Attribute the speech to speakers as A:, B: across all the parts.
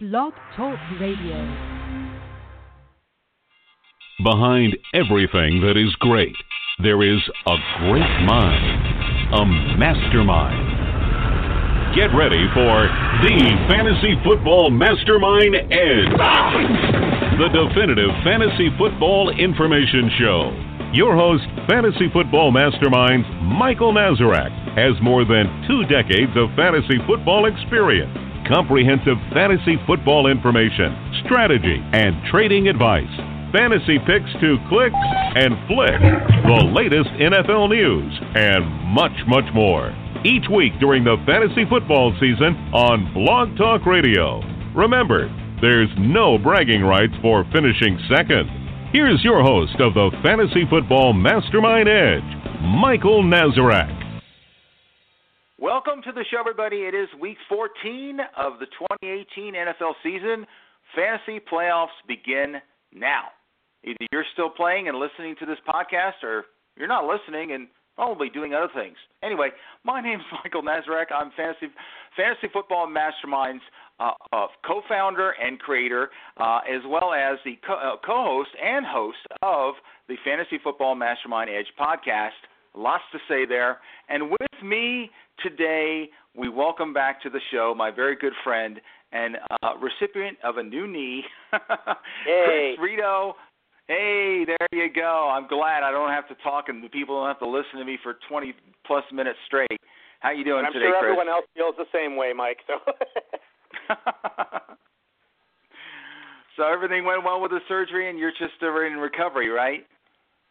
A: Blog Talk Radio.
B: Behind everything that is great, there is a great mind, a mastermind. Get ready for the Fantasy Football Mastermind Edge, the definitive fantasy football information show. Your host, Fantasy Football Mastermind Michael Nazarek, has more than two decades of fantasy football experience, comprehensive fantasy football information, strategy, and trading advice, fantasy picks to click and flick, the latest NFL news, and much, much more. Each week during the fantasy football season on Blog Talk Radio. Remember, there's no bragging rights for finishing second. Here's your host of the Fantasy Football Mastermind Edge, Michael Nazarek.
C: Welcome to the show, everybody. It is week 14 of the 2018 NFL season. Fantasy playoffs begin now. Either you're still playing and listening to this podcast, or you're not listening and probably doing other things. Anyway, my name is Michael Nazarek. I'm Fantasy Fantasy Football Masterminds uh, uh, co-founder and creator, uh, as well as the co- uh, co-host and host of the Fantasy Football Mastermind Edge podcast. Lots to say there. And with me today, we welcome back to the show my very good friend and uh, recipient of a new knee,
D: hey.
C: Chris Rito. Hey, there you go. I'm glad I don't have to talk and the people don't have to listen to me for 20 plus minutes straight. How you doing
D: I'm
C: today,
D: sure
C: Chris?
D: everyone else feels the same way, Mike. So.
C: so everything went well with the surgery, and you're just in recovery, right?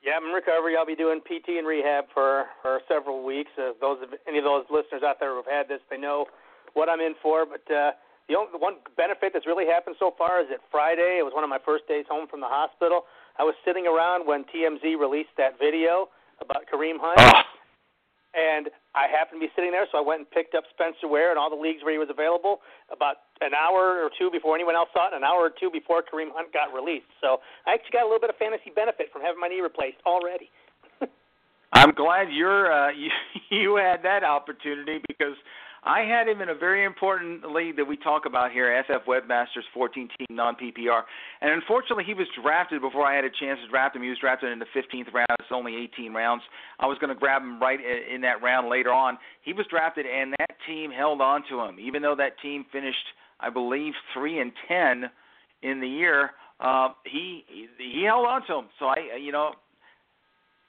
D: Yeah, I'm in recovery. I'll be doing PT and rehab for for several weeks. Uh, those of any of those listeners out there who've had this, they know what I'm in for. But uh, the only the one benefit that's really happened so far is that Friday. It was one of my first days home from the hospital. I was sitting around when TMZ released that video about Kareem Hunt.
C: Oh.
D: And I happened to be sitting there, so I went and picked up Spencer Ware and all the leagues where he was available about an hour or two before anyone else saw it, and an hour or two before Kareem Hunt got released. So I actually got a little bit of fantasy benefit from having my knee replaced already.
C: I'm glad you're uh, you, you had that opportunity because I had him in a very important league that we talk about here, SF Webmasters 14 team non PPR. And unfortunately, he was drafted before I had a chance to draft him. He was drafted in the 15th round. It's only 18 rounds. I was going to grab him right in that round later on. He was drafted, and that team held on to him, even though that team finished, I believe, three and 10 in the year. Uh, he he held on to him. So I, you know,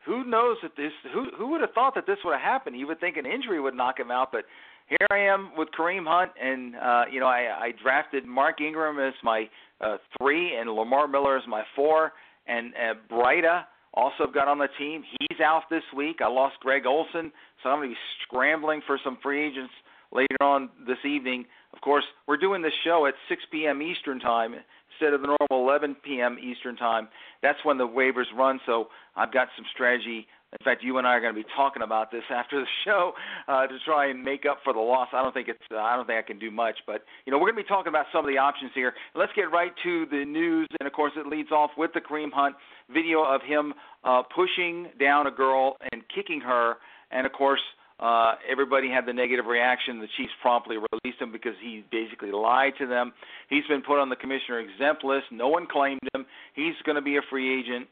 C: who knows that this? Who who would have thought that this would have happened? You would think an injury would knock him out, but here I am with Kareem Hunt, and uh, you know I, I drafted Mark Ingram as my uh, three, and Lamar Miller as my four, and uh, Breida also got on the team. He's out this week. I lost Greg Olsen, so I'm going to be scrambling for some free agents later on this evening. Of course, we're doing this show at 6 p.m. Eastern time instead of the normal 11 p.m. Eastern time. That's when the waivers run, so I've got some strategy in fact, you and I are going to be talking about this after the show uh, to try and make up for the loss. I don't think it's. Uh, I don't think I can do much, but you know we're going to be talking about some of the options here. Let's get right to the news, and of course it leads off with the Kareem Hunt video of him uh, pushing down a girl and kicking her, and of course. Uh, everybody had the negative reaction. The Chiefs promptly released him because he basically lied to them. He's been put on the commissioner exempt list. No one claimed him. He's going to be a free agent.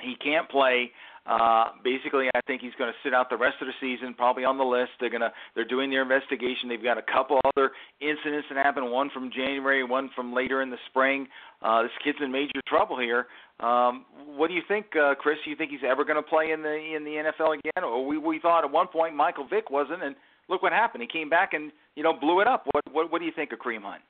C: He can't play. Uh, basically, I think he's going to sit out the rest of the season, probably on the list. They're going to they're doing their investigation. They've got a couple other incidents that happened. One from January, one from later in the spring. Uh, this kid's in major trouble here. Um, what do you think, uh, Chris? Do you think he's ever going to play in the in the NFL again? Or we we thought at one point Michael Vick wasn't, and look what happened. He came back and you know blew it up. What what what do you think of Kareem Hunt?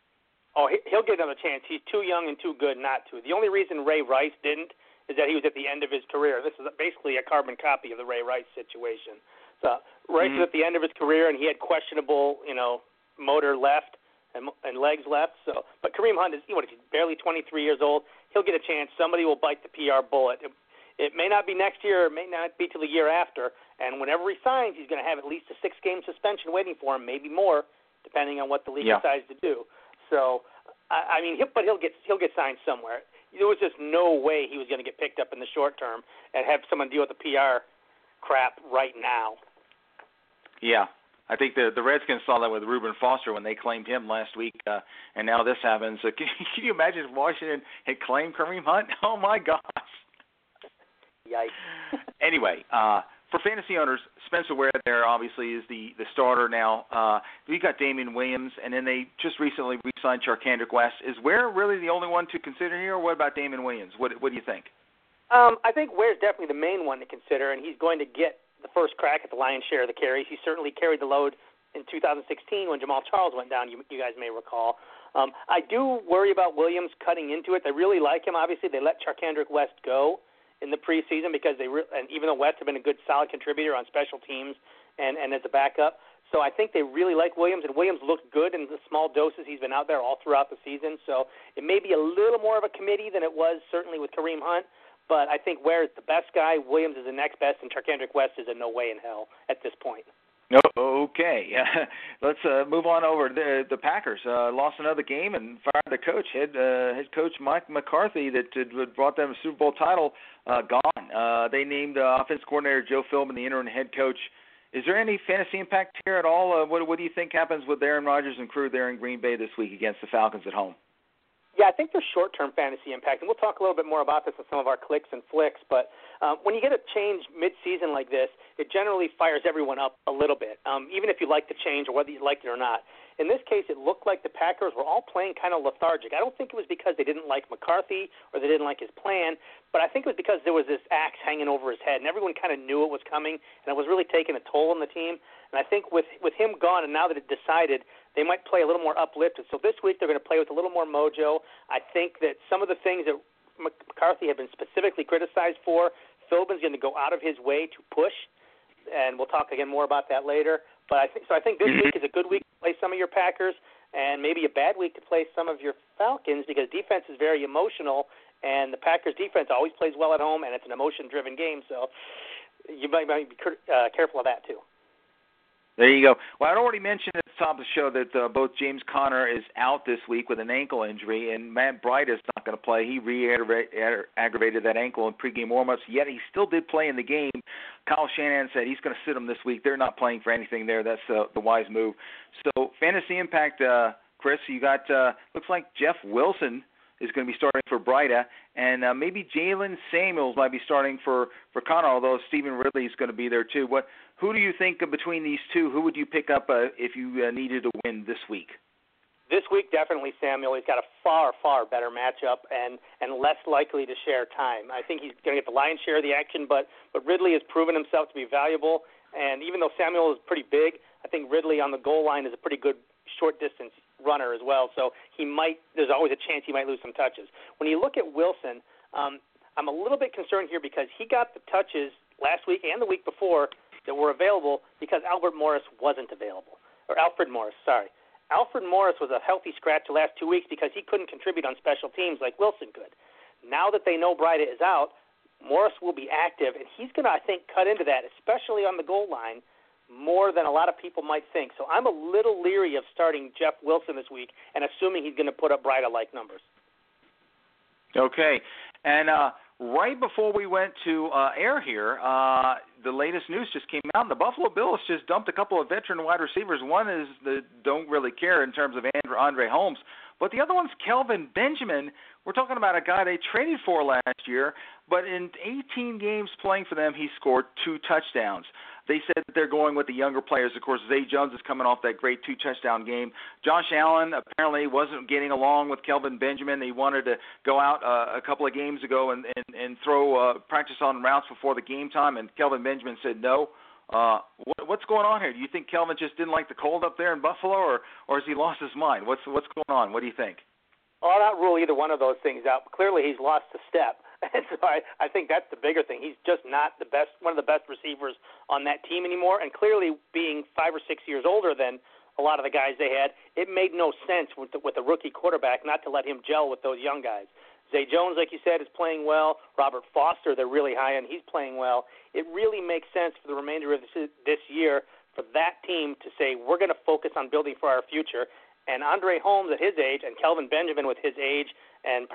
D: Oh, he'll get another chance. He's too young and too good not to. The only reason Ray Rice didn't is that he was at the end of his career. This is basically a carbon copy of the Ray Rice situation. So Rice
C: mm-hmm.
D: was at the end of his career, and he had questionable, you know, motor left and, and legs left. So, but Kareem Hunt is, what, he's barely 23 years old. He'll get a chance. Somebody will bite the PR bullet. It, it may not be next year, it may not be till the year after. And whenever he signs, he's going to have at least a six-game suspension waiting for him, maybe more, depending on what the league
C: yeah.
D: decides to do. So, I, I mean, he'll, but he'll get he'll get signed somewhere there was just no way he was going to get picked up in the short term and have someone deal with the PR crap right now.
C: Yeah, I think the the Redskins saw that with Reuben Foster when they claimed him last week, uh, and now this happens. So can, can you imagine if Washington had claimed Kareem Hunt? Oh my gosh!
D: Yikes.
C: anyway, uh, for fantasy owners, Spencer Ware there obviously is the the starter now. Uh, we got Damien Williams, and then they just recently re-signed Charcandrick West. Is Ware really the only one to consider here, or what about Damien Williams? What what do you think?
D: Um, I think Ware's definitely the main one to consider, and he's going to get the first crack at the lion's share of the carries. He certainly carried the load in 2016 when Jamaal Charles went down. You, you guys may recall. Um, I do worry about Williams cutting into it. They really like him. Obviously, they let Charcandrick West go in the preseason because they re- and even though West had been a good solid contributor on special teams and and as a backup, so I think they really like Williams and Williams looked good in the small doses he's been out there all throughout the season. So it may be a little more of a committee than it was certainly with Kareem Hunt, but I think Ware is the best guy, Williams is the next best, and Charcandrick West is a no way in hell at this point.
C: Okay, let's uh, move on over. The the Packers uh, lost another game and fired the coach, head uh, head coach Mike McCarthy, that had brought them a Super Bowl title. Uh, gone. Uh, they named uh, offense coordinator Joe Philbin the interim head coach. Is there any fantasy impact here at all? Uh, what what do you think happens with Aaron Rodgers and crew there in Green Bay this week against the Falcons at home?
D: Yeah, I think there's short-term fantasy impact, and we'll talk a little bit more about this in some of our clicks and flicks. But um, when you get a change mid-season like this, it generally fires everyone up a little bit, um, even if you like the change or whether you liked it or not. In this case, it looked like the Packers were all playing kind of lethargic. I don't think it was because they didn't like McCarthy or they didn't like his plan, but I think it was because there was this axe hanging over his head, and everyone kind of knew it was coming, and it was really taking a toll on the team. And I think with with him gone, and now that it decided they might play a little more uplifted. So this week they're going to play with a little more mojo. I think that some of the things that McCarthy had been specifically criticized for, Philbin's going to go out of his way to push, and we'll talk again more about that later. But I think so. I think this week is a good week to play some of your Packers, and maybe a bad week to play some of your Falcons because defense is very emotional, and the Packers defense always plays well at home, and it's an emotion-driven game. So you might, might be uh, careful of that too.
C: There you go. Well, I'd already mentioned at the top of the show that uh, both James Conner is out this week with an ankle injury, and Matt Breida is not going to play. He re-aggravated that ankle in pregame warmups, yet he still did play in the game. Kyle Shanahan said he's going to sit him this week. They're not playing for anything there. That's uh, the wise move. So, fantasy impact, uh, Chris, you got uh, looks like Jeff Wilson is going to be starting for Breida, and uh, maybe Jaylen Samuels might be starting for for Conner, although Stevan Ridley is going to be there too. What who do you think between these two? Who would you pick up uh, if you uh, needed to win this week?
D: This week, definitely Samuel. He's got a far, far better matchup and and less likely to share time. I think he's going to get the lion's share of the action, but but Ridley has proven himself to be valuable. And even though Samuel is pretty big, I think Ridley on the goal line is a pretty good short distance runner as well. So he might. There's always a chance he might lose some touches. When you look at Wilson, um, I'm a little bit concerned here because he got the touches last week and the week before that were available because Albert Morris wasn't available, or Alfred Morris. Sorry. Alfred Morris was a healthy scratch the last two weeks because he couldn't contribute on special teams like Wilson could. Now that they know Breida is out, Morris will be active, and he's going to, I think, cut into that, especially on the goal line, more than a lot of people might think. So I'm a little leery of starting Jeff Wilson this week and assuming he's going to put up Breida like numbers.
C: Okay. And uh, right before we went to uh, air here, uh, the latest news just came out. And the Buffalo Bills just dumped a couple of veteran wide receivers. One is the don't really care in terms of Andre, Andre Holmes, but the other one's Kelvin Benjamin. We're talking about a guy they traded for last year, but in 18 games playing for them, he scored two touchdowns. They said that they're going with the younger players. Of course, Zay Jones is coming off that great two touchdown game. Josh Allen apparently wasn't getting along with Kelvin Benjamin. He wanted to go out uh, a couple of games ago and and, and throw uh, practice on routes before the game time, and Kelvin Benjamin said no. Uh, what, what's going on here? Do you think Kelvin just didn't like the cold up there in Buffalo, or or has he lost his mind? What's what's going on? What do you think?
D: I'll not rule either one of those things out. Clearly, he's lost a step. And so I, I think that's the bigger thing. He's just not the best, one of the best receivers on that team anymore. And clearly, being five or six years older than a lot of the guys they had, it made no sense with the, with a rookie quarterback not to let him gel with those young guys. Zay Jones, like you said, is playing well. Robert Foster, they're really high on. He's playing well. It really makes sense for the remainder of this, this year for that team to say we're going to focus on building for our future. And Andre Holmes at his age and Kelvin Benjamin with his age and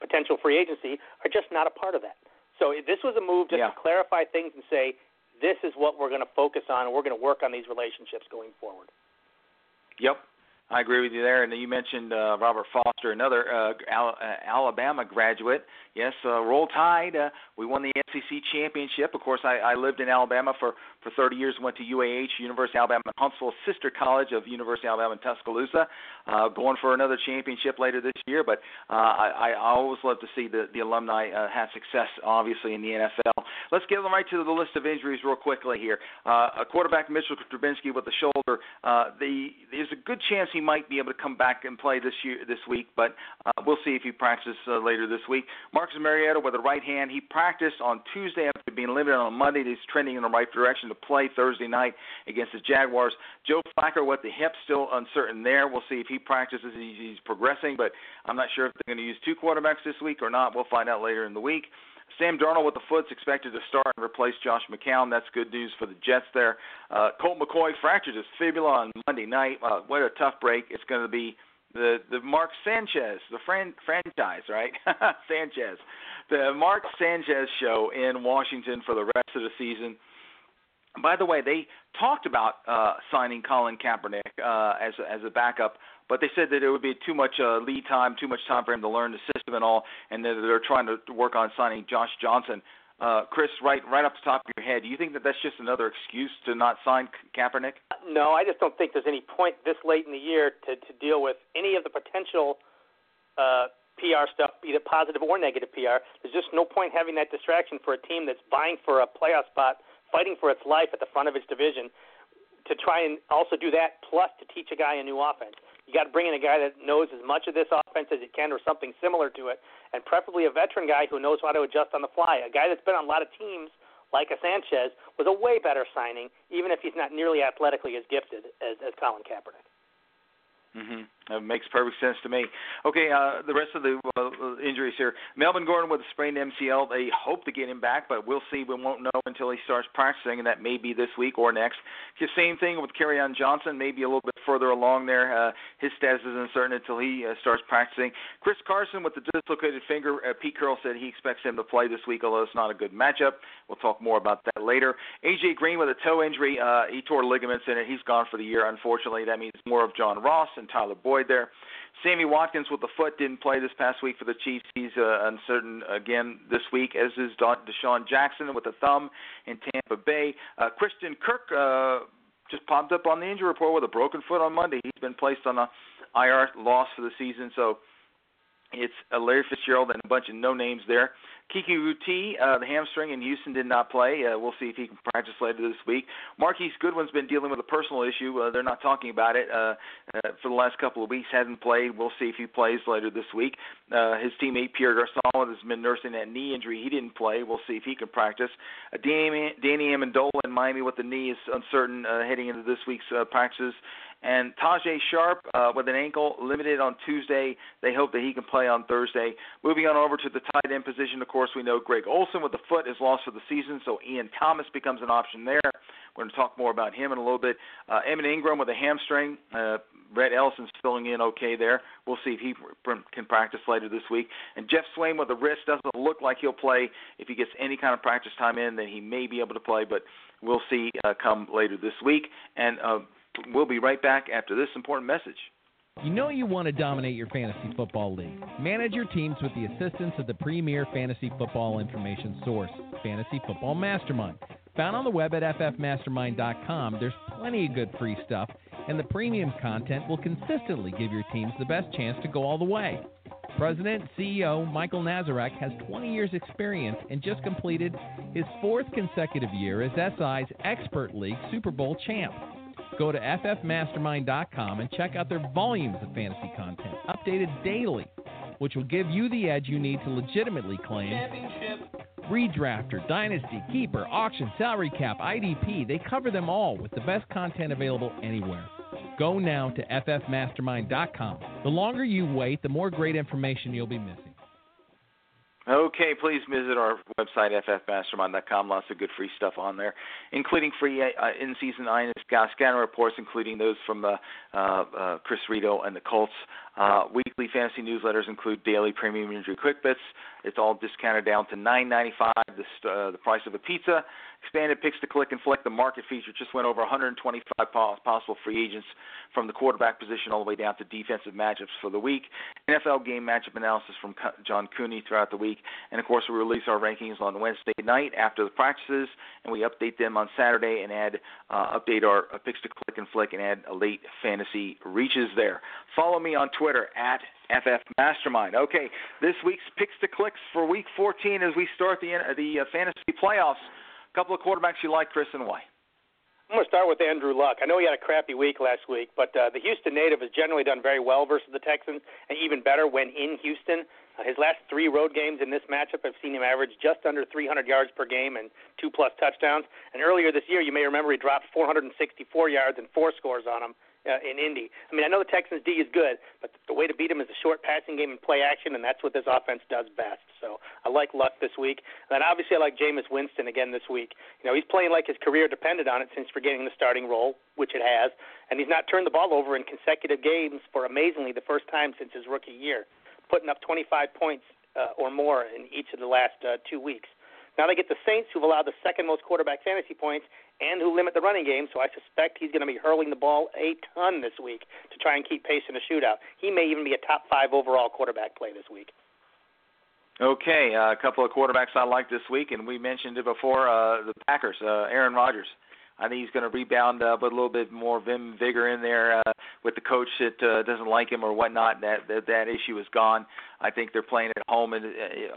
D: potential free agency are just not a part of that. So this was a move just
C: yeah.
D: to clarify things and say this is what we're going to focus on, and we're going to work on these relationships going forward.
C: Yep, I agree with you there. And you mentioned uh, Robert Foster, another uh, Al- uh, Alabama graduate. Yes, uh, roll tide. Uh, we won the SEC championship. Of course, I, I lived in Alabama for for 30 years. Went to UAH, University of Alabama Huntsville, sister college of University of Alabama in Tuscaloosa. Uh, going for another championship later this year. But uh, I, I always love to see the the alumni uh, have success, obviously in the NFL. Let's get them right to the list of injuries real quickly here. Uh, quarterback Mitchell Trubisky with the shoulder. Uh, the there's a good chance he might be able to come back and play this year this week, but uh, we'll see if he practices uh, later this week. Marcus Mariota with the right hand. He practiced on Tuesday after being limited on Monday. He's trending in the right direction to play Thursday night against the Jaguars. Joe Flacco with the hip still uncertain there. We'll see if he practices. He's progressing, but I'm not sure if they're going to use two quarterbacks this week or not. We'll find out later in the week. Sam Darnold with the foot's expected to start and replace Josh McCown. That's good news for the Jets there. Uh, Colt McCoy fractured his fibula on Monday night. Uh, what a tough break. It's going to be the the Mark Sanchez, the fran- franchise, right? Sanchez, the Mark Sanchez show in Washington for the rest of the season. By the way, they talked about uh, signing Colin Kaepernick uh, as as a backup, but they said that it would be too much uh, lead time, too much time for him to learn the system and all, and that they're trying to work on signing Josh Johnson. Uh, Chris, right right off the top of your head, do you think that that's just another excuse to not sign Kaepernick?
D: No, I just don't think there's any point this late in the year to to deal with any of the potential uh, PR stuff, be it positive or negative PR. There's just no point having that distraction for a team that's vying for a playoff spot, fighting for its life at the front of its division, to try and also do that plus to teach a guy a new offense. You got to bring in a guy that knows as much of this offense as he can, or something similar to it, and preferably a veteran guy who knows how to adjust on the fly. A guy that's been on a lot of teams, like a Sanchez, was a way better signing, even if he's not nearly athletically as gifted as, as Colin Kaepernick.
C: Mm-hmm. That makes perfect sense to me. Okay, uh, the rest of the uh, injuries here. Melvin Gordon with a sprained MCL. They hope to get him back, but we'll see. We won't know until he starts practicing, and that may be this week or next. Same thing with Kerryon Johnson, maybe a little bit further along there. Uh, his status is uncertain until he uh, starts practicing. Chris Carson with the dislocated finger. Uh, Pete Carroll said he expects him to play this week, although it's not a good matchup. We'll talk more about that later. AJ Green with a toe injury. Uh, he tore ligaments in it. He's gone for the year, unfortunately. That means more of John Ross and Tyler Boyd there. Sammy Watkins with the foot didn't play this past week for the Chiefs. He's uh, uncertain again this week, as is DeSean Jackson with a thumb in Tampa Bay. Uh, Christian Kirk uh, just popped up on the injury report with a broken foot on Monday. He's been placed on a IR loss for the season, so it's Larry Fitzgerald and a bunch of no names there. Keke Coutee, uh, the hamstring in Houston, did not play. Uh, we'll see if he can practice later this week. Marquise Goodwin's been dealing with a personal issue. Uh, they're not talking about it uh, uh, for the last couple of weeks. Hasn't played. We'll see if he plays later this week. Uh, his teammate Pierre Garcon has been nursing that knee injury. He didn't play. We'll see if he can practice. Uh, Danny, Danny Amendola in Miami with the knee is uncertain uh, heading into this week's uh, practices. And Tajae Sharpe uh, with an ankle limited on Tuesday. They hope that he can play on Thursday. Moving on over to the tight end position, of course, we know Greg Olsen with the foot is lost for the season, so Ian Thomas becomes an option there. We're going to talk more about him in a little bit. Uh, Evan Engram with a hamstring. Uh, Rhett Ellison's filling in okay there. We'll see if he can practice later this week. And Geoff Swaim with the wrist doesn't look like he'll play. If he gets any kind of practice time in, then he may be able to play, but we'll see uh, come later this week. And uh, We'll be right back after this important message.
A: You know you want to dominate your fantasy football league. Manage your teams with the assistance of the premier fantasy football information source, Fantasy Football Mastermind. Found on the web at ffmastermind.com, there's plenty of good free stuff, and the premium content will consistently give your teams the best chance to go all the way. President CEO Michael Nazarek has 20 years' experience and just completed his fourth consecutive year as SI's Expert League Super Bowl champ. Go to ffmastermind.com and check out their volumes of fantasy content, updated daily, which will give you the edge you need to legitimately claim championship. redrafter, dynasty, keeper, auction, salary cap, IDP. They cover them all with the best content available anywhere. Go now to ffmastermind.com. The longer you wait, the more great information you'll be missing.
C: Okay, please visit our website, ffmastermind.com. Lots of good free stuff on there, including free uh, in-season Ines scanner reports, including those from uh, uh, Chris Rito and the Colts. Uh, weekly fantasy newsletters include daily premium injury quick bits. It's all discounted down to nine ninety five, the, uh, the price of a pizza. Expanded picks to click and flick. The market feature just went over 125 possible free agents from the quarterback position all the way down to defensive matchups for the week. NFL game matchup analysis from John Cooney throughout the week. And of course, we release our rankings on Wednesday night after the practices, and we update them on Saturday and add uh, update our uh, picks to click and flick and add a late fantasy reaches there. Follow me on Twitter at FF Mastermind. Okay, this week's picks to clicks for Week 14 as we start the the uh, fantasy playoffs. A couple of quarterbacks you like, Chris, and why?
D: I'm going to start with Andrew Luck. I know he had a crappy week last week, but uh, the Houston native has generally done very well versus the Texans, and even better when in Houston. Uh, his last three road games in this matchup, I've seen him average just under 300 yards per game and two plus touchdowns. And earlier this year, you may remember he dropped 464 yards and four scores on him uh, in Indy. I mean, I know the Texans D is good, but the way to beat them is a short passing game and play action, and that's what this offense does best. So I like Luck this week. And then obviously I like Jameis Winston again this week. You know, he's playing like his career depended on it since forgetting the starting role, which it has, and he's not turned the ball over in consecutive games for amazingly the first time since his rookie year, putting up 25 points uh, or more in each of the last uh, two weeks. Now they get the Saints, who've allowed the second most quarterback fantasy points, and who limit the running game. So I suspect he's going to be hurling the ball a ton this week to try and keep pace in a shootout. He may even be a top five overall quarterback play this week.
C: Okay, uh, a couple of quarterbacks I like this week, and we mentioned it before. Uh, the Packers, uh, Aaron Rodgers. I think he's going to rebound, uh, but a little bit more vim, vigor in there uh, with the coach that uh, doesn't like him or whatnot. That that, that issue is gone. I think they're playing at home, and uh,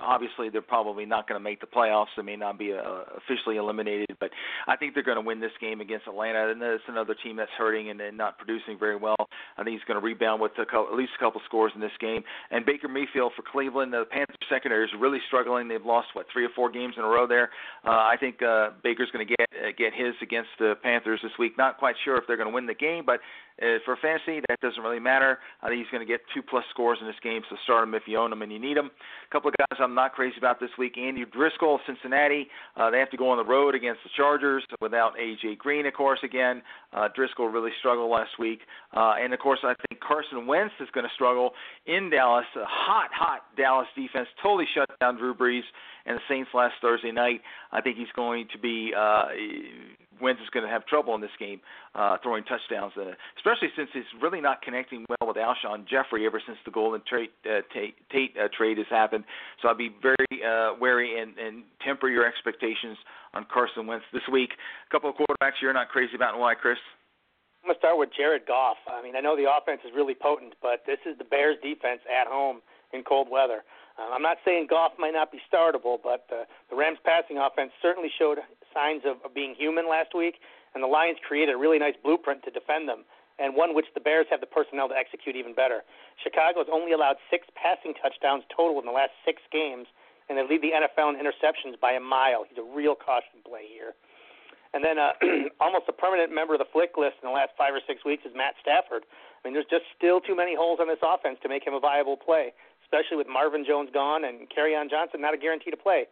C: obviously they're probably not going to make the playoffs. They may not be uh, officially eliminated, but I think they're going to win this game against Atlanta. And it's another team that's hurting and, and not producing very well. I think he's going to rebound with a couple, at least a couple scores in this game. And Baker Mayfield for Cleveland, the Panthers secondary is really struggling. They've lost what three or four games in a row there. Uh, I think uh, Baker's going to get uh, get his against the Panthers this week. Not quite sure if they're going to win the game, but uh, for fantasy, that doesn't really matter. I think he's going to get two plus scores in this game, so start him if you own him and you need him. A couple of guys I'm not crazy about this week. Andy Driskel, Cincinnati. Uh, they have to go on the road against the Chargers without A.J. Green, of course, again. Uh, Driskel really struggled last week. Uh, and, of course, I think Carson Wentz is going to struggle in Dallas. A hot, hot Dallas defense totally shut down Drew Brees and the Saints last Thursday night. I think he's going to be uh, Wentz is going to have trouble in this game uh, throwing touchdowns, uh, especially since he's really not connecting well with Alshon Jeffery ever since the Golden Tate, uh, Tate, Tate uh, trade has happened. So I'd be very uh, wary and, and temper your expectations on Carson Wentz this week. A couple of quarterbacks you're not crazy about, and why, Chris?
D: I'm to start with Jared Goff. I mean, I know the offense is really potent, but this is the Bears' defense at home in cold weather. Uh, I'm not saying Goff might not be startable, but uh, the Rams' passing offense certainly showed signs of, of being human last week, and the Lions created a really nice blueprint to defend them, and one which the Bears have the personnel to execute even better. Chicago has only allowed six passing touchdowns total in the last six games, and they lead the NFL in interceptions by a mile. He's a real caution play here. And then uh, almost a permanent member of the flick list in the last five or six weeks is Matt Stafford. I mean, there's just still too many holes on this offense to make him a viable play, especially with Marvin Jones gone and Kerryon Johnson not a guarantee to play.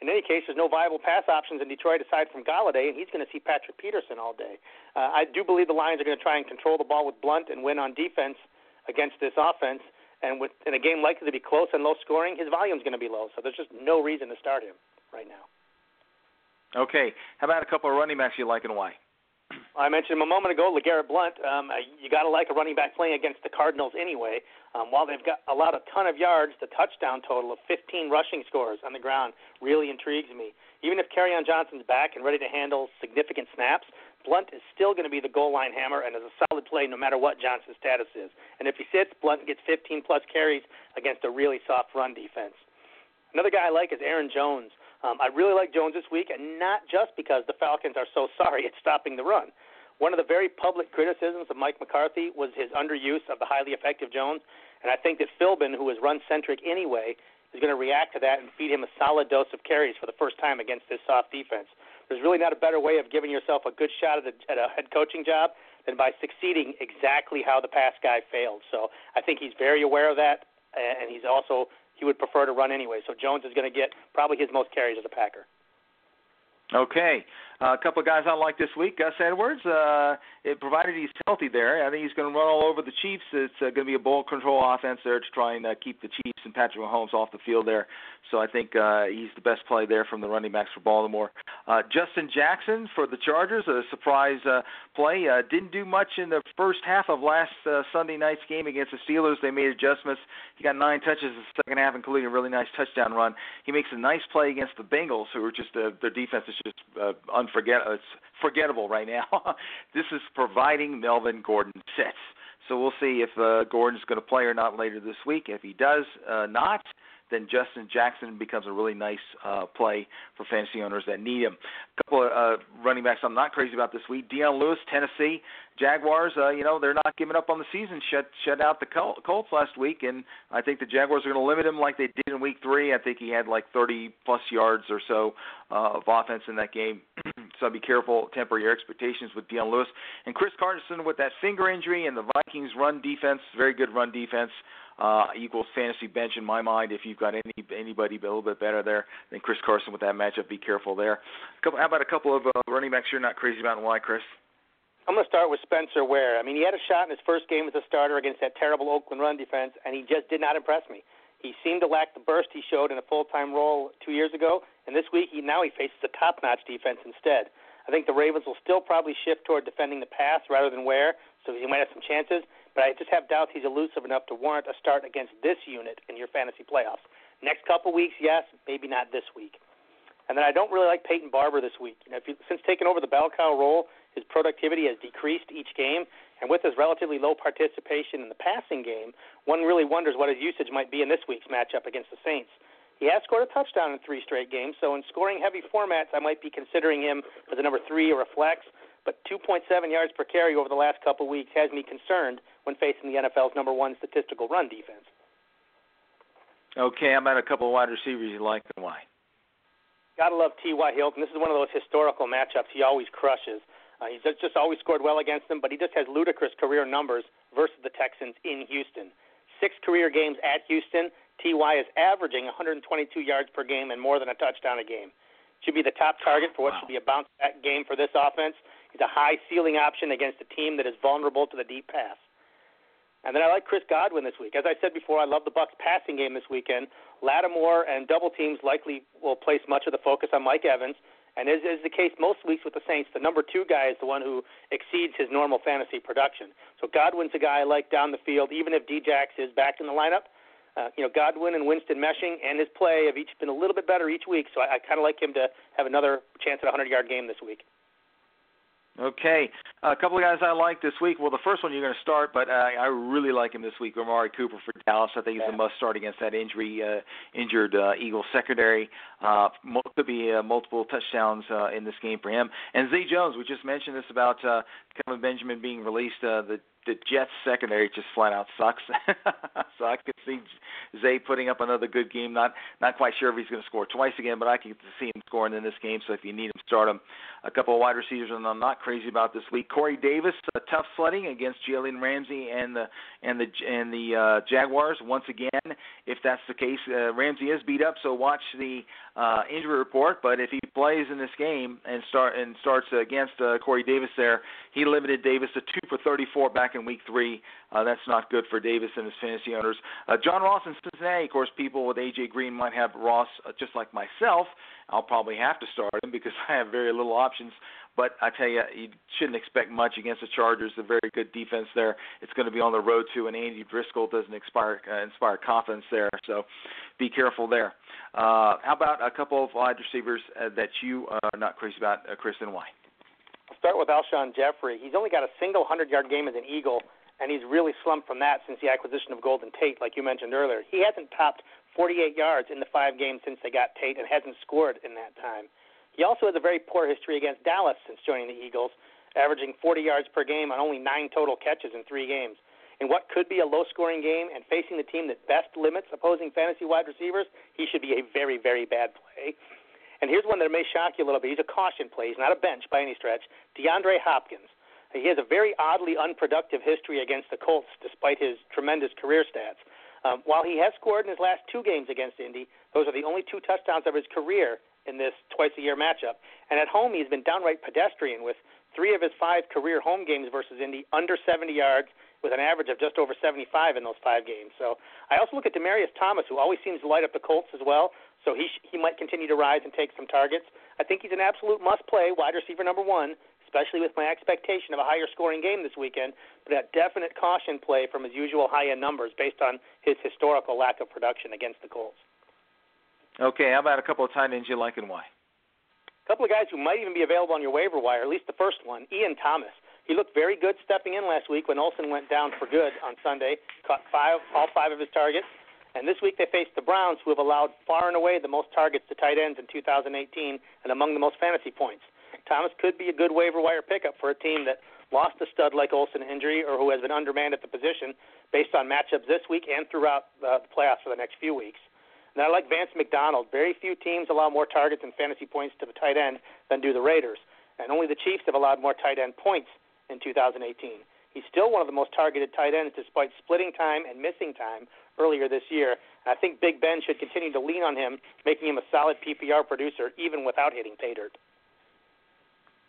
D: In any case, there's no viable pass options in Detroit aside from Golladay, and he's going to see Patrick Peterson all day. Uh, I do believe the Lions are going to try and control the ball with Blount and win on defense against this offense. And with in a game likely to be close and low scoring, his volume is going to be low. So there's just no reason to start him right now.
C: Okay. How about a couple of running backs you like and why?
D: I mentioned him a moment ago, LeGarrette Blount. Um, you got to like a running back playing against the Cardinals anyway. Um, while they've got allowed a ton of yards, the touchdown total of 15 rushing scores on the ground really intrigues me. Even if Kerryon Johnson's back and ready to handle significant snaps, Blount is still going to be the goal line hammer and is a solid play no matter what Johnson's status is. And if he sits, Blount gets 15 plus carries against a really soft run defense. Another guy I like is Aaron Jones. Um, I really like Jones this week, and not just because the Falcons are so sorry at stopping the run. One of the very public criticisms of Mike McCarthy was his underuse of the highly effective Jones, and I think that Philbin, who is run centric anyway, is going to react to that and feed him a solid dose of carries for the first time against this soft defense. There's really not a better way of giving yourself a good shot at a, at a head coaching job than by succeeding exactly how the past guy failed. So I think he's very aware of that, and he's also he would prefer to run anyway. So Jones is going to get probably his most carries as a Packer.
C: Okay. Uh, a couple of guys I like this week. Gus Edwards, uh, it, provided he's healthy there, I think he's going to run all over the Chiefs. It's uh, going to be a ball control offense there to try and uh, keep the Chiefs and Patrick Mahomes off the field there. So I think uh, he's the best play there from the running backs for Baltimore. Uh, Justin Jackson for the Chargers, a surprise uh, play. Uh, didn't do much in the first half of last uh, Sunday night's game against the Steelers. They made adjustments. He got nine touches in the second half, including a really nice touchdown run. He makes a nice play against the Bengals, who are just uh, their defense is just uh, unforgettable. It's forgettable right now. this is providing Melvin Gordon sits. So we'll see if uh, Gordon's going to play or not later this week. If he does uh, not, then Justin Jackson becomes a really nice uh, play for fantasy owners that need him. A couple of uh, running backs I'm not crazy about this week. Dion Lewis, Tennessee Jaguars. Uh, you know they're not giving up on the season. Shut shut out the Col- Colts last week, and I think the Jaguars are going to limit him like they did in Week Three. I think he had like 30 plus yards or so uh, of offense in that game. so be careful, temper your expectations with Dion Lewis and Chris Carson with that finger injury, and the Vikings run defense, very good run defense uh, equals fantasy bench in my mind. If you've got any anybody a little bit better there than Chris Carson with that matchup, be careful there. Couple, how about a couple of uh, running backs you're not crazy about, and why, Chris?
D: I'm going to start with Spencer Ware. I mean, he had a shot in his first game as a starter against that terrible Oakland run defense, and he just did not impress me. He seemed to lack the burst he showed in a full-time role two years ago, and this week he now he faces a top-notch defense instead. I think the Ravens will still probably shift toward defending the pass rather than Ware, so he might have some chances but I just have doubts he's elusive enough to warrant a start against this unit in your fantasy playoffs. Next couple weeks, yes, maybe not this week. And then I don't really like Peyton Barber this week. You know, if you, since taking over the bell cow role, his productivity has decreased each game, and with his relatively low participation in the passing game, one really wonders what his usage might be in this week's matchup against the Saints. He has scored a touchdown in three straight games, so in scoring heavy formats, I might be considering him as a number three or a flex. But 2.7 yards per carry over the last couple of weeks has me concerned when facing the NFL's number one statistical run defense.
C: Okay, I'm at a couple of wide receivers you like and why.
D: Gotta love T.Y. Hilton. This is one of those historical matchups he always crushes. Uh, he's just always scored well against them, but he just has ludicrous career numbers versus the Texans in Houston. Six career games at Houston, Ty is averaging 122 yards per game and more than a touchdown a game. Should be the top target for what wow. should be a bounce back game for this offense. He's a high ceiling option against a team that is vulnerable to the deep pass. And then I like Chris Godwin this week. As I said before, I love the Bucs passing game this weekend. Lattimore and double teams likely will place much of the focus on Mike Evans. And as is the case most weeks with the Saints, the number two guy is the one who exceeds his normal fantasy production. So Godwin's a guy I like down the field, even if Djax is back in the lineup. Uh, you know, Godwin and Winston meshing and his play have each been a little bit better each week. So I, I kind of like him to have another chance at a 100 yard game this week.
C: Okay, a couple of guys I like this week. Well, the first one you're going to start, but uh, I really like him this week. Amari Cooper for Dallas. I think he's yeah. a must start against that injury uh, injured uh, Eagles secondary. Uh, could be uh, multiple touchdowns uh, in this game for him. And Zay Jones, we just mentioned this about uh, Kelvin Benjamin being released. Uh, the the Jets secondary just flat out sucks. so I could see Zay putting up another good game. Not not quite sure if he's going to score twice again, but I can see him scoring in this game. So if you need him, start him. A couple of wide receivers, and I'm not crazy about this week. Corey Davis, uh, tough sledding against Jalen Ramsey and the and the and the uh, Jaguars once again. If that's the case, uh, Ramsey is beat up, so watch the uh, injury report. But if he plays in this game and start and starts against uh, Corey Davis, there he limited Davis to two for 34 back in Week Three. Uh, that's not good for Davis and his fantasy owners. Uh, John Ross in Cincinnati, of course, people with AJ Green might have Ross uh, just like myself. I'll probably have to start him because I have very little options. But I tell you, you shouldn't expect much against the Chargers. A very good defense there. It's going to be on the road too, and Andy Driskel doesn't inspire uh, inspire confidence there. So be careful there. Uh, how about a couple of wide receivers uh, that you are not crazy about, uh, Chris, and why?
D: I'll start with Alshon Jeffery. He's only got a single 100 yard game as an Eagle, and he's really slumped from that since the acquisition of Golden Tate, like you mentioned earlier. He hasn't topped 48 yards in the five games since they got Tate and hasn't scored in that time. He also has a very poor history against Dallas since joining the Eagles, averaging 40 yards per game on only nine total catches in three games. In what could be a low scoring game and facing the team that best limits opposing fantasy wide receivers, he should be a very, very bad play. And here's one that may shock you a little bit. He's a caution play. He's not a bench by any stretch. DeAndre Hopkins. He has a very oddly unproductive history against the Colts, despite his tremendous career stats. Um, while he has scored in his last two games against Indy, those are the only two touchdowns of his career in this twice a year matchup. And at home, he's been downright pedestrian with three of his five career home games versus Indy under 70 yards with an average of just over 75 in those five games. So I also look at Demaryius Thomas, who always seems to light up the Colts as well. So he sh- he might continue to rise and take some targets. I think he's an absolute must-play wide receiver number one, especially with my expectation of a higher scoring game this weekend. But a definite caution play from his usual high-end numbers based on his historical lack of production against the Colts.
C: Okay, how about a couple of tight ends you like and why?
D: A couple of guys who might even be available on your waiver wire, at least the first one, Ian Thomas. He looked very good stepping in last week when Olsen went down for good on Sunday, caught five, all five of his targets. And this week they faced the Browns, who have allowed far and away the most targets to tight ends in 2018 and among the most fantasy points. Thomas could be a good waiver wire pickup for a team that lost a stud like Olsen injury or who has been undermanned at the position based on matchups this week and throughout uh, the playoffs for the next few weeks. And I like Vance McDonald. Very few teams allow more targets and fantasy points to the tight end than do the Raiders. And only the Chiefs have allowed more tight end points in 2018. He's still one of the most targeted tight ends despite splitting time and missing time earlier this year. I think Big Ben should continue to lean on him, making him a solid PPR producer even without hitting pay dirt.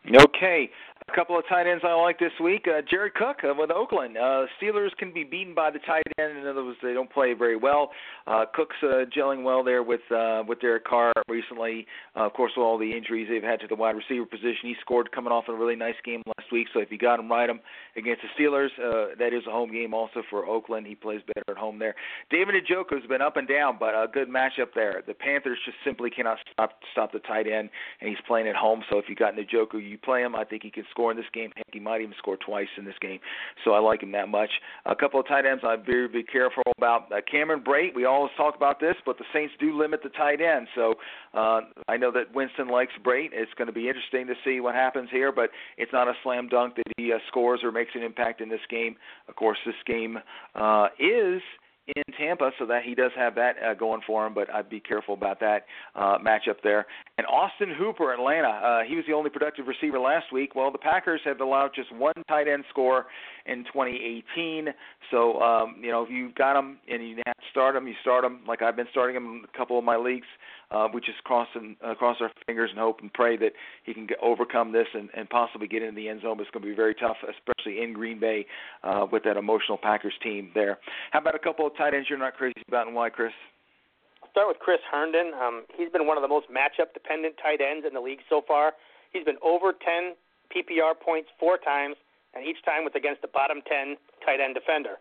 C: Okay, a couple of tight ends I like this week. Uh, Jared Cook uh, with Oakland. Uh, Steelers can be beaten by the tight end. In other words, they don't play very well. Uh, Cook's uh, gelling well there with uh, with Derek Carr recently. Uh, of course, with all the injuries they've had to the wide receiver position, he scored coming off a really nice game last week. So if you got him, ride him against the Steelers. Uh, that is a home game also for Oakland. He plays better at home there. David Njoku's been up and down, but a good matchup there. The Panthers just simply cannot stop stop the tight end, and he's playing at home. So if you got Njoku, you play him. I think he can score in this game. Heck, he might even score twice in this game. So I like him that much. A couple of tight ends I'd be, be careful about. Uh, Cameron Brate, we always talk about this, but the Saints do limit the tight end. So uh, I know that Winston likes Brate. It's going to be interesting to see what happens here, but it's not a slam dunk that he uh, scores or makes an impact in this game. Of course, this game uh, is in Tampa, so that he does have that uh, going for him. But I'd be careful about that uh, matchup there. And Austin Hooper, Atlanta, uh, he was the only productive receiver last week. Well, the Packers have allowed just one tight end score in 2018. So um, you know, if you got him and you start him, you start him. Like I've been starting him in a couple of my leagues. Uh, we just cross and uh, cross our fingers and hope and pray that he can overcome this and, and possibly get into the end zone. But it's going to be very tough, especially in Green Bay uh, with that emotional Packers team there. How about a couple of tight ends you're not crazy about and why, Chris?
D: I'll start with Chris Herndon. Um, he's been one of the most matchup dependent tight ends in the league so far. He's been over 10 PPR points four times, and each time was against the bottom 10 tight end defender.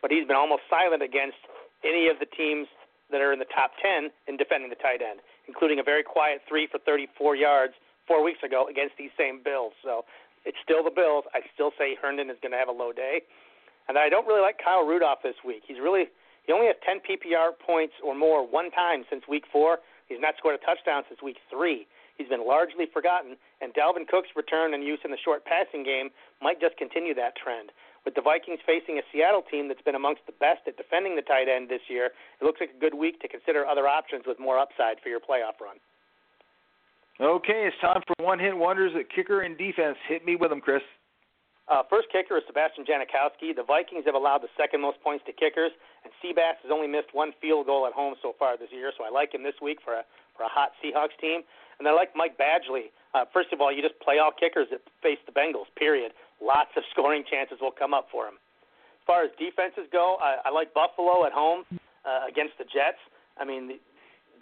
D: But he's been almost silent against any of the teams that are in the top 10 in defending the tight end, including a very quiet three for 34 yards four weeks ago against these same Bills. So it's still the Bills. I still say Herndon is going to have a low day. And I don't really like Kyle Rudolph this week. He's really he only has 10 PPR points or more one time since week four. He's not scored a touchdown since week three. He's been largely forgotten, and Dalvin Cook's return and use in the short passing game might just continue that trend. With the Vikings facing a Seattle team that's been amongst the best at defending the tight end this year, it looks like a good week to consider other options with more upside for your playoff run.
C: Okay, it's time for one hit wonders at kicker and defense. Hit me with them, Chris.
D: Uh, first kicker is Sebastian Janikowski. The Vikings have allowed the second most points to kickers, and Seabass has only missed one field goal at home so far this year, so I like him this week for a for a hot Seahawks team. And I like Mike Badgley. Uh, first of all, you just play all kickers that face the Bengals. Period lots of scoring chances will come up for him. As far as defenses go, I, I like Buffalo at home uh, against the Jets. I mean, the,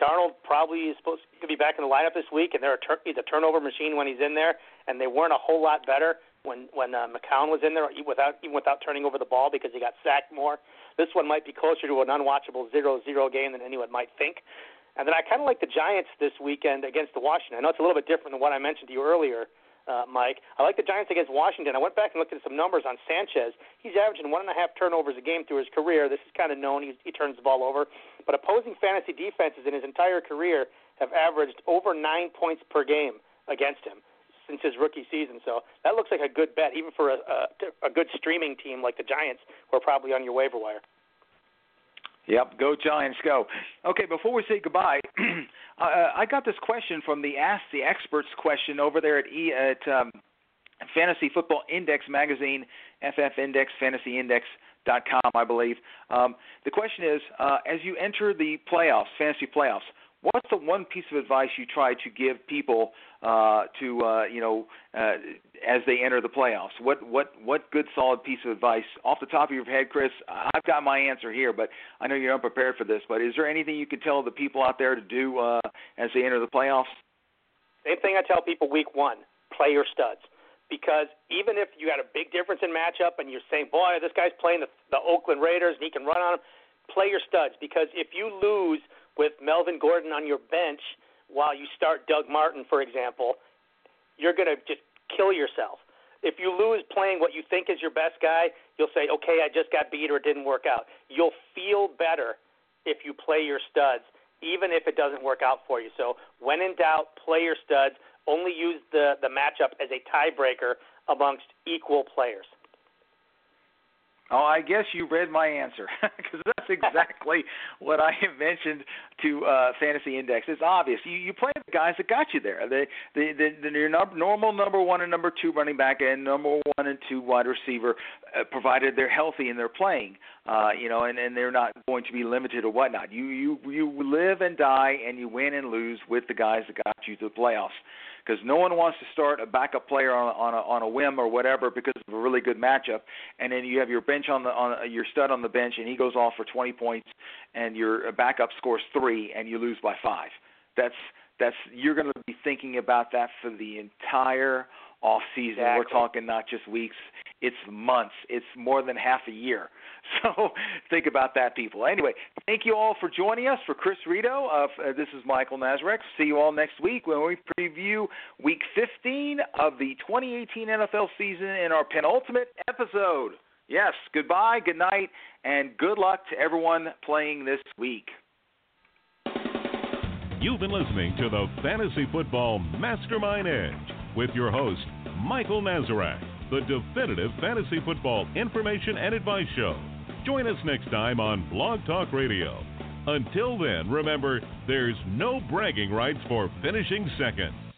D: Darnold probably is supposed to be back in the lineup this week, and they're a tur- he's a turnover machine when he's in there. And they weren't a whole lot better when when uh, McCown was in there, without even without turning over the ball because he got sacked more. This one might be closer to an unwatchable zero-zero game than anyone might think. And then I kind of like the Giants this weekend against the Washington. I know it's a little bit different than what I mentioned to you earlier uh, Mike. I like the Giants against Washington. I went back and looked at some numbers on Sanchez. He's averaging one and a half turnovers a game through his career. This is kind of known. He's, he turns the ball over. But opposing fantasy defenses in his entire career have averaged over nine points per game against him since his rookie season. So that looks like a good bet, even for a, a, a good streaming team like the Giants, who are probably on your waiver wire.
C: Yep, go Giants, go. Okay, before we say goodbye, uh, I got this question from the Ask the Experts question over there at e at um, Fantasy Football Index magazine, FF Index, Fantasy Index. Dot com, I believe. Um, the question is, uh, as you enter the playoffs, fantasy playoffs, what's the one piece of advice you try to give people uh, to uh, you know uh, as they enter the playoffs? What what what good solid piece of advice off the top of your head, Chris? I've got my answer here, but I know you're unprepared for this. But is there anything you could tell the people out there to do uh, as they enter the playoffs?
D: Same thing I tell people week one: play your studs. Because even if you had a big difference in matchup and you're saying, boy, this guy's playing the, the Oakland Raiders and he can run on them, play your studs. Because if you lose with Melvin Gordon on your bench while you start Doug Martin, for example, you're going to just kill yourself. If you lose playing what you think is your best guy, you'll say, okay, I just got beat or it didn't work out. You'll feel better if you play your studs, even if it doesn't work out for you. So when in doubt, play your studs. Only use the, the matchup as a tiebreaker amongst equal players.
C: Oh, I guess you read my answer because that's exactly what I have mentioned to uh, Fantasy Index. It's obvious. You you play the guys that got you there. The the the, the your number, normal number one and number two running back and number one and two wide receiver, uh, provided they're healthy and they're playing. Uh, you know, and and they're not going to be limited or whatnot. You you you live and die and you win and lose with the guys that got you to the playoffs because no one wants to start a backup player on on a, on a whim or whatever because of a really good matchup, and then you have your bench on the on your stud on the bench and he goes off for 20 points, and your backup scores three and you lose by five. That's that's you're going to be thinking about that for the entire off season.
D: Exactly.
C: We're talking not just weeks, it's months. It's more than half a year. So think about that, people. Anyway, thank you all for joining us. For Chris Rito, uh, this is Michael Nazarek. See you all next week when we preview Week 15 of the 2018 NFL season in our penultimate episode. Yes, goodbye, good night, and good luck to everyone playing this week.
B: You've been listening to the Fantasy Football Mastermind Edge with your host, Michael Nazarek, the definitive fantasy football information and advice show. Join us next time on Blog Talk Radio. Until then, remember, there's no bragging rights for finishing second.